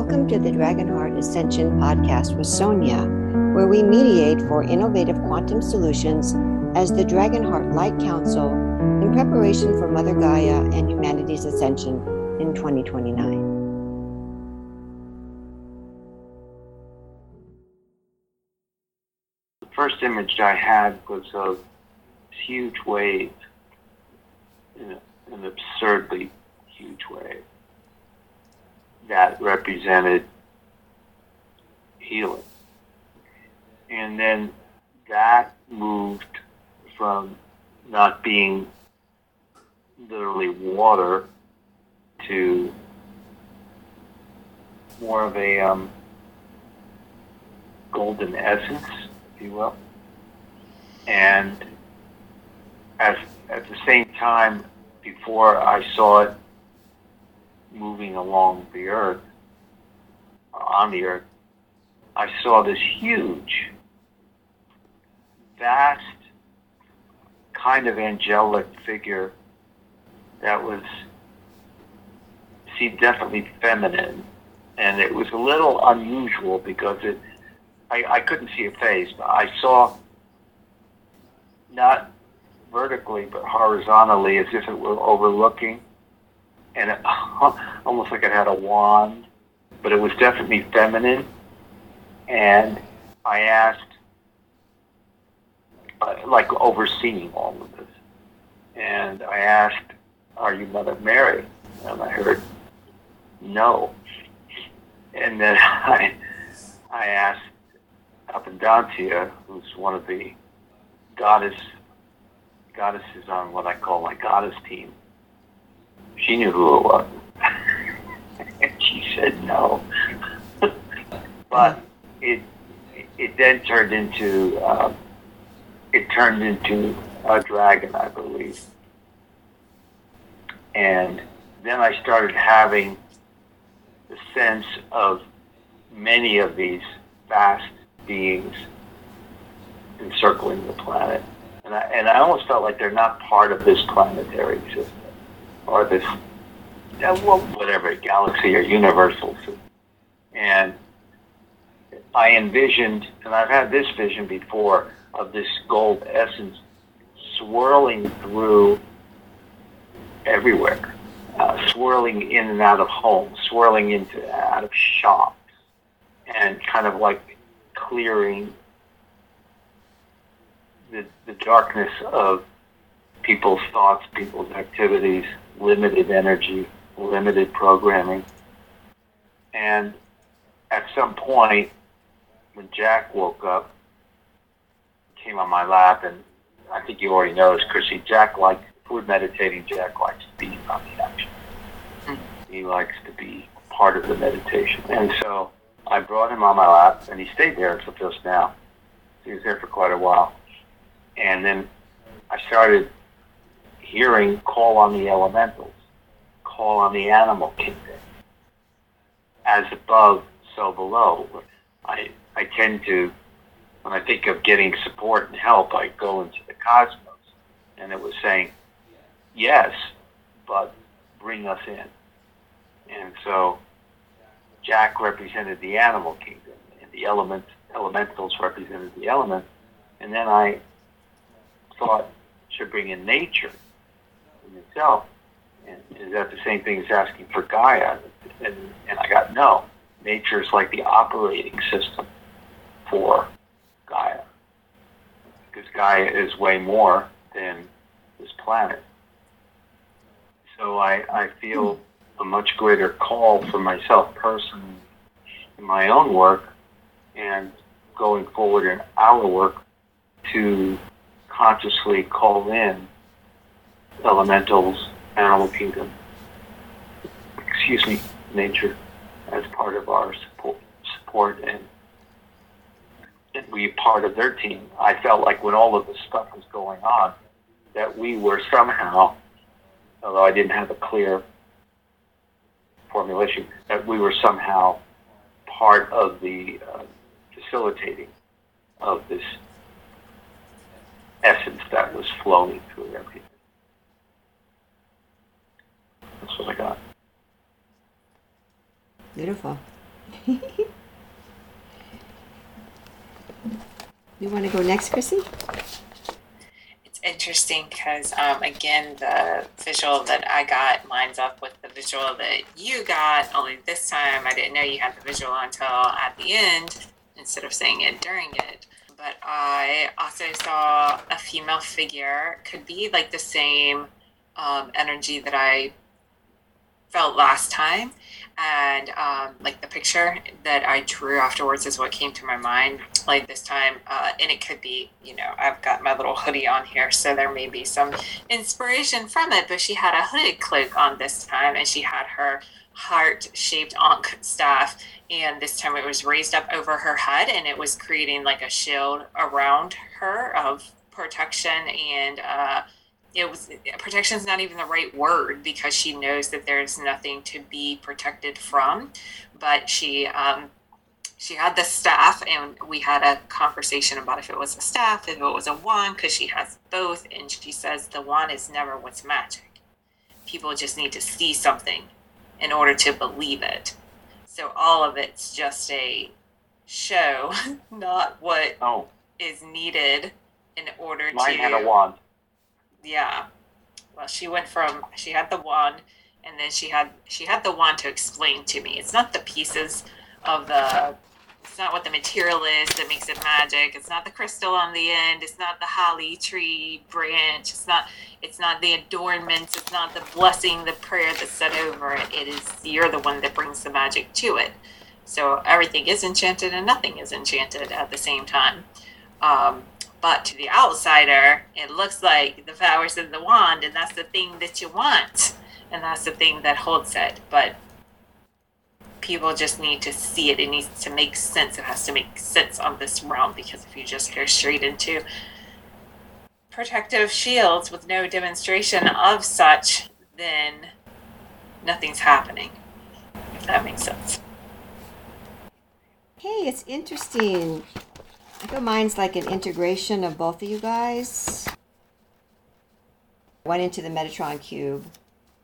Welcome to the Dragonheart Ascension podcast with Sonia, where we mediate for innovative quantum solutions as the Dragonheart Light Council in preparation for Mother Gaia and humanity's ascension in 2029. The first image I had was of huge wave, an absurdly huge wave that represented healing. And then that moved from not being literally water to more of a um, golden essence, if you will. And at, at the same time, before I saw it moving along the earth, on the earth, I saw this huge, vast, kind of angelic figure that was seemed definitely feminine, and it was a little unusual because it I, I couldn't see a face, but I saw not vertically but horizontally as if it were overlooking and it, almost like it had a wand, but it was definitely feminine. And I asked, uh, like overseeing all of this, and I asked, "Are you Mother Mary?" And I heard, "No." And then I, I asked Abundantia, who's one of the goddess goddesses on what I call my goddess team, she knew who it was. and she said no. but it it then turned into uh, it turned into a dragon, I believe. And then I started having the sense of many of these vast beings encircling the planet. And I, and I almost felt like they're not part of this planetary system or this whatever galaxy or universal. And I envisioned, and I've had this vision before, of this gold essence swirling through everywhere, uh, swirling in and out of homes, swirling into out of shops, and kind of like clearing the, the darkness of people's thoughts, people's activities, limited energy, limited programming. And at some point, when Jack woke up, came on my lap, and I think you already know this, Chrissy, Jack likes, if we're meditating, Jack likes to be on the action. Mm-hmm. He likes to be part of the meditation. And so I brought him on my lap, and he stayed there until just now. He was there for quite a while. And then I started hearing call on the elementals, call on the animal kingdom. As above, so below. I, I tend to, when I think of getting support and help, I go into the cosmos. And it was saying, yes, but bring us in. And so Jack represented the animal kingdom, and the element, elementals represented the elements. And then I thought should bring in nature in itself. And is that the same thing as asking for Gaia? And, and I got no. Nature is like the operating system for Gaia. Because Gaia is way more than this planet. So I, I feel a much greater call for myself personally in my own work and going forward in our work to consciously call in elementals, animal kingdom, excuse me, nature as part of our support, support and, and be part of their team. I felt like when all of this stuff was going on, that we were somehow, although I didn't have a clear formulation, that we were somehow part of the uh, facilitating of this essence that was flowing through everything. That's what I got. Beautiful. you want to go next, Chrissy? It's interesting because, um, again, the visual that I got lines up with the visual that you got, only this time I didn't know you had the visual until at the end instead of saying it during it. But I also saw a female figure, could be like the same um, energy that I felt last time and um, like the picture that I drew afterwards is what came to my mind. Like this time, uh, and it could be, you know, I've got my little hoodie on here, so there may be some inspiration from it. But she had a hooded cloak on this time, and she had her heart-shaped ankh staff, and this time it was raised up over her head, and it was creating like a shield around her of protection and. Uh, it was protection is not even the right word because she knows that there's nothing to be protected from but she um, she had the staff and we had a conversation about if it was a staff if it was a wand because she has both and she says the wand is never what's magic. People just need to see something in order to believe it. So all of it's just a show not what Oh, is needed in order mine to had a wand. Yeah. Well she went from she had the wand and then she had she had the wand to explain to me. It's not the pieces of the it's not what the material is that makes it magic. It's not the crystal on the end. It's not the holly tree branch. It's not it's not the adornments. It's not the blessing the prayer that's said over it. It is you're the one that brings the magic to it. So everything is enchanted and nothing is enchanted at the same time. Um, but to the outsider, it looks like the flowers of the wand, and that's the thing that you want, and that's the thing that holds it. But people just need to see it. It needs to make sense. It has to make sense on this realm because if you just go straight into protective shields with no demonstration of such, then nothing's happening. If that makes sense. Hey, it's interesting. I feel mine's like an integration of both of you guys. Went into the Metatron cube,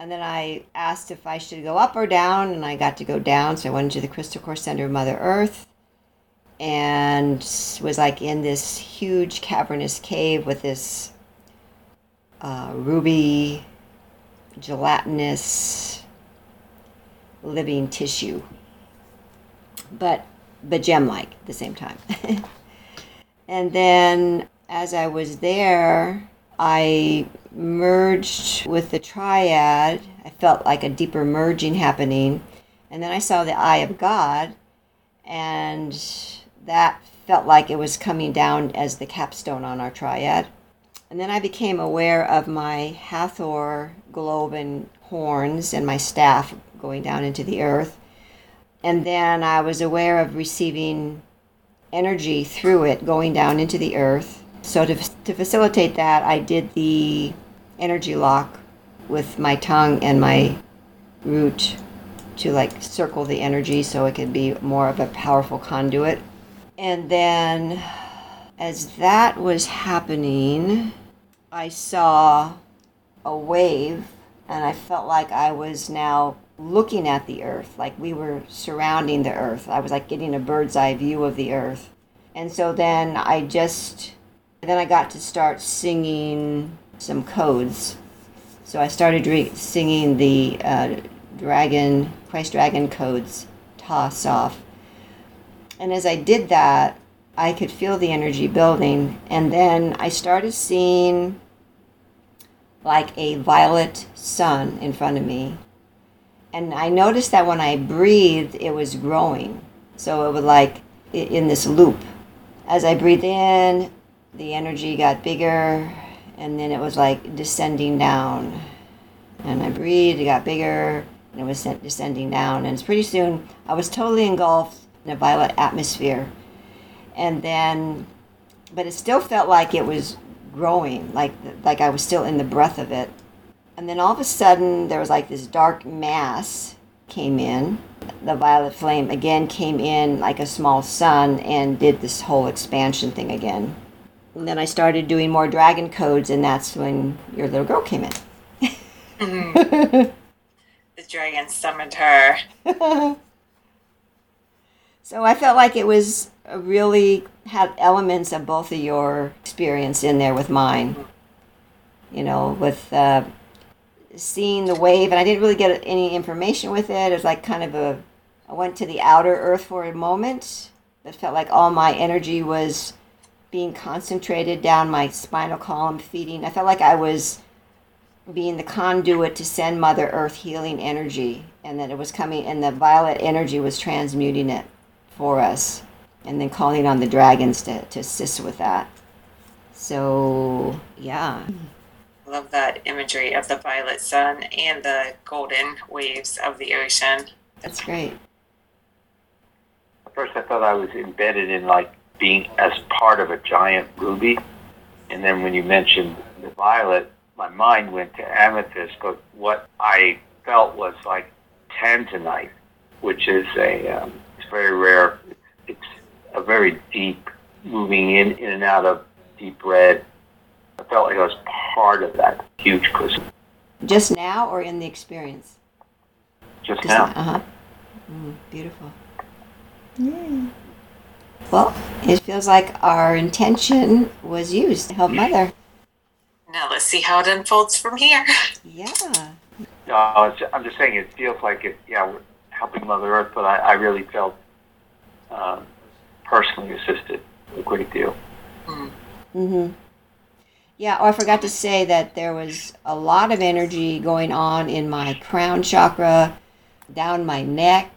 and then I asked if I should go up or down, and I got to go down. So I went into the Crystal Core Center of Mother Earth, and was like in this huge cavernous cave with this uh, ruby, gelatinous, living tissue, but but gem-like at the same time. And then as I was there, I merged with the triad. I felt like a deeper merging happening. And then I saw the eye of God, and that felt like it was coming down as the capstone on our triad. And then I became aware of my Hathor globe and horns and my staff going down into the earth. And then I was aware of receiving energy through it going down into the earth. So to, to facilitate that, I did the energy lock with my tongue and my root to like circle the energy so it could be more of a powerful conduit. And then as that was happening, I saw a wave and I felt like I was now looking at the earth, like we were surrounding the earth. I was like getting a bird's eye view of the earth. And so then I just, then I got to start singing some codes. So I started re- singing the uh, dragon, Christ Dragon codes, toss off. And as I did that, I could feel the energy building. And then I started seeing like a violet sun in front of me and I noticed that when I breathed, it was growing. So it was like in this loop. As I breathed in, the energy got bigger, and then it was like descending down. And I breathed, it got bigger, and it was descending down. And pretty soon, I was totally engulfed in a violet atmosphere. And then, but it still felt like it was growing, like like I was still in the breath of it. And then all of a sudden, there was like this dark mass came in. The violet flame again came in like a small sun and did this whole expansion thing again. And then I started doing more dragon codes, and that's when your little girl came in. Mm-hmm. the dragon summoned her. So I felt like it was a really had elements of both of your experience in there with mine. You know, with uh, seeing the wave, and I didn't really get any information with it. It was like kind of a, I went to the outer earth for a moment. It felt like all my energy was being concentrated down my spinal column, feeding. I felt like I was being the conduit to send Mother Earth healing energy, and that it was coming, and the violet energy was transmuting it for us, and then calling on the dragons to, to assist with that. So, yeah. Love that imagery of the violet sun and the golden waves of the ocean. That's great. At first, I thought I was embedded in like being as part of a giant ruby, and then when you mentioned the violet, my mind went to amethyst. But what I felt was like tanzanite, which is a um, it's very rare. It's, it's a very deep, moving in in and out of deep red. I felt like I was part of that huge crystal. Just now or in the experience? Just, Just now. Uh huh. Mm, beautiful. Yeah. Well, it feels like our intention was used to help Mother. Now let's see how it unfolds from here. Yeah. No, I'm just saying it feels like it. Yeah, we're helping Mother Earth, but I, I really felt um, personally assisted a great deal. Mm. Yeah, oh, I forgot to say that there was a lot of energy going on in my crown chakra, down my neck,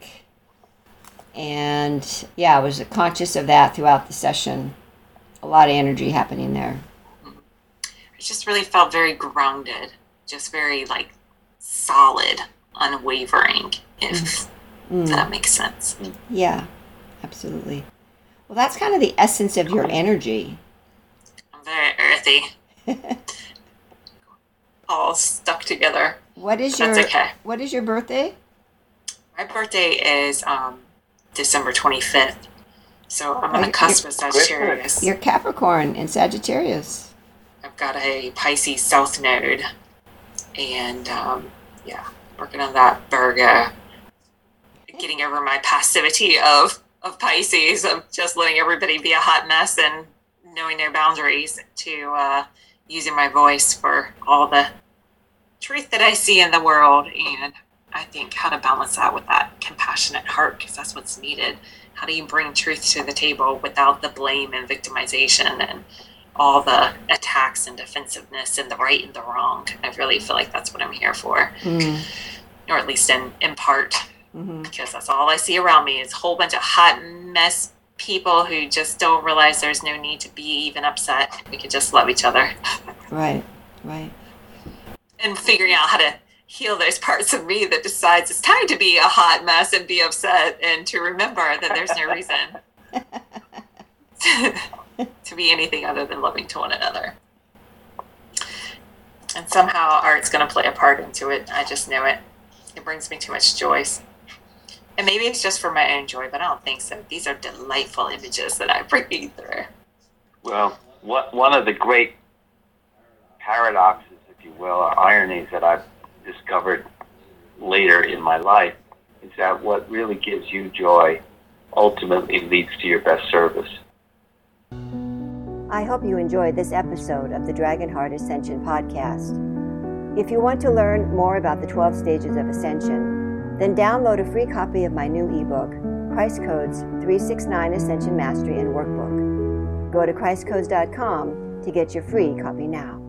and yeah, I was conscious of that throughout the session. A lot of energy happening there. I just really felt very grounded, just very like solid, unwavering, if mm. that makes sense. Yeah, absolutely. Well, that's kind of the essence of your energy. I'm very earthy. all stuck together. What is your okay. What is your birthday? My birthday is um, December twenty fifth, so I'm on the cusp of Sagittarius. You're Capricorn and Sagittarius. I've got a Pisces South Node, and um, yeah, working on that Virgo. Getting over my passivity of of Pisces, of just letting everybody be a hot mess and knowing their boundaries to uh, using my voice for all the truth that I see in the world. And I think how to balance that with that compassionate heart, because that's what's needed. How do you bring truth to the table without the blame and victimization and all the attacks and defensiveness and the right and the wrong? I really feel like that's what I'm here for, mm. or at least in, in part, mm-hmm. because that's all I see around me is a whole bunch of hot mess people who just don't realize there's no need to be even upset. We could just love each other. Right, right. And figuring out how to heal those parts of me that decides it's time to be a hot mess and be upset and to remember that there's no reason to, to be anything other than loving to one another. And somehow art's going to play a part into it. I just know it. It brings me too much joy. And maybe it's just for my own joy, but I don't think so. These are delightful images that I bring through. Well, what, one of the great paradoxes, if you will, or ironies that I've discovered later in my life is that what really gives you joy ultimately leads to your best service. I hope you enjoyed this episode of the Dragonheart Ascension podcast. If you want to learn more about the 12 stages of ascension, then download a free copy of my new ebook, Christ Codes 369 Ascension Mastery and Workbook. Go to ChristCodes.com to get your free copy now.